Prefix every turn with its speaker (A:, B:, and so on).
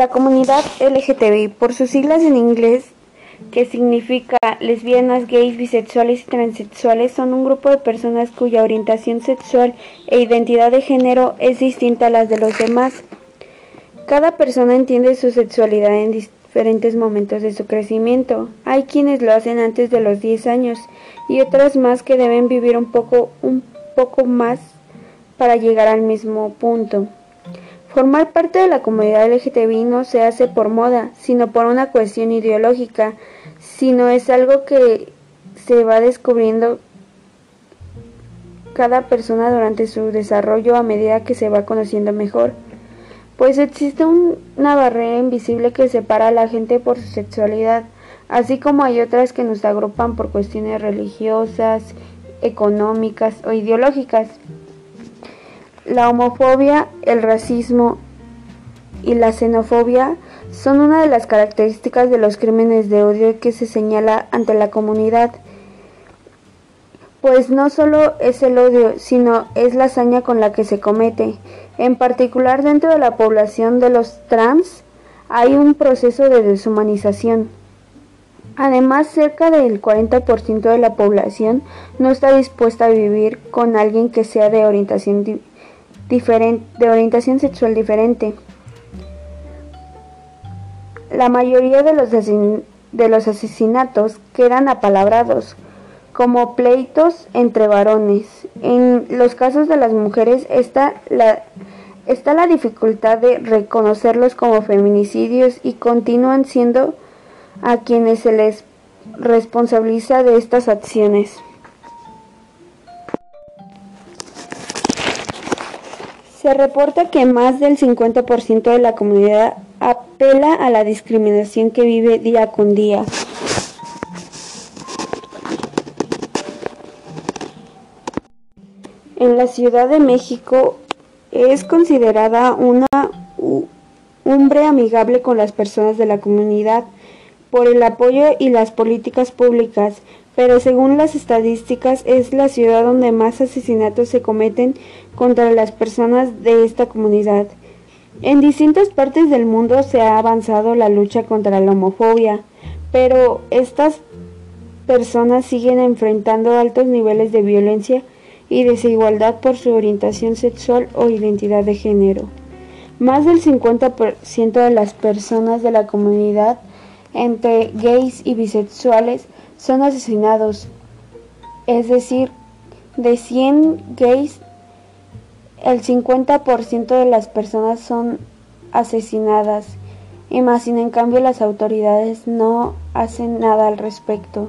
A: La comunidad LGTBI, por sus siglas en inglés, que significa lesbianas, gays, bisexuales y transexuales, son un grupo de personas cuya orientación sexual e identidad de género es distinta a las de los demás. Cada persona entiende su sexualidad en diferentes momentos de su crecimiento. Hay quienes lo hacen antes de los 10 años y otras más que deben vivir un poco, un poco más para llegar al mismo punto. Formar parte de la comunidad LGTBI no se hace por moda, sino por una cuestión ideológica, sino es algo que se va descubriendo cada persona durante su desarrollo a medida que se va conociendo mejor. Pues existe una barrera invisible que separa a la gente por su sexualidad, así como hay otras que nos agrupan por cuestiones religiosas, económicas o ideológicas. La homofobia, el racismo y la xenofobia son una de las características de los crímenes de odio que se señala ante la comunidad, pues no solo es el odio, sino es la hazaña con la que se comete. En particular dentro de la población de los trans hay un proceso de deshumanización. Además, cerca del 40% de la población no está dispuesta a vivir con alguien que sea de orientación de orientación sexual diferente. La mayoría de los, de los asesinatos quedan apalabrados como pleitos entre varones. En los casos de las mujeres está la, está la dificultad de reconocerlos como feminicidios y continúan siendo a quienes se les responsabiliza de estas acciones. Se reporta que más del 50% de la comunidad apela a la discriminación que vive día con día. En la Ciudad de México es considerada una hombre amigable con las personas de la comunidad por el apoyo y las políticas públicas, pero según las estadísticas es la ciudad donde más asesinatos se cometen contra las personas de esta comunidad. En distintas partes del mundo se ha avanzado la lucha contra la homofobia, pero estas personas siguen enfrentando altos niveles de violencia y desigualdad por su orientación sexual o identidad de género. Más del 50% de las personas de la comunidad entre gays y bisexuales son asesinados. Es decir, de 100 gays, el 50% de las personas son asesinadas. Y más sin en cambio las autoridades no hacen nada al respecto.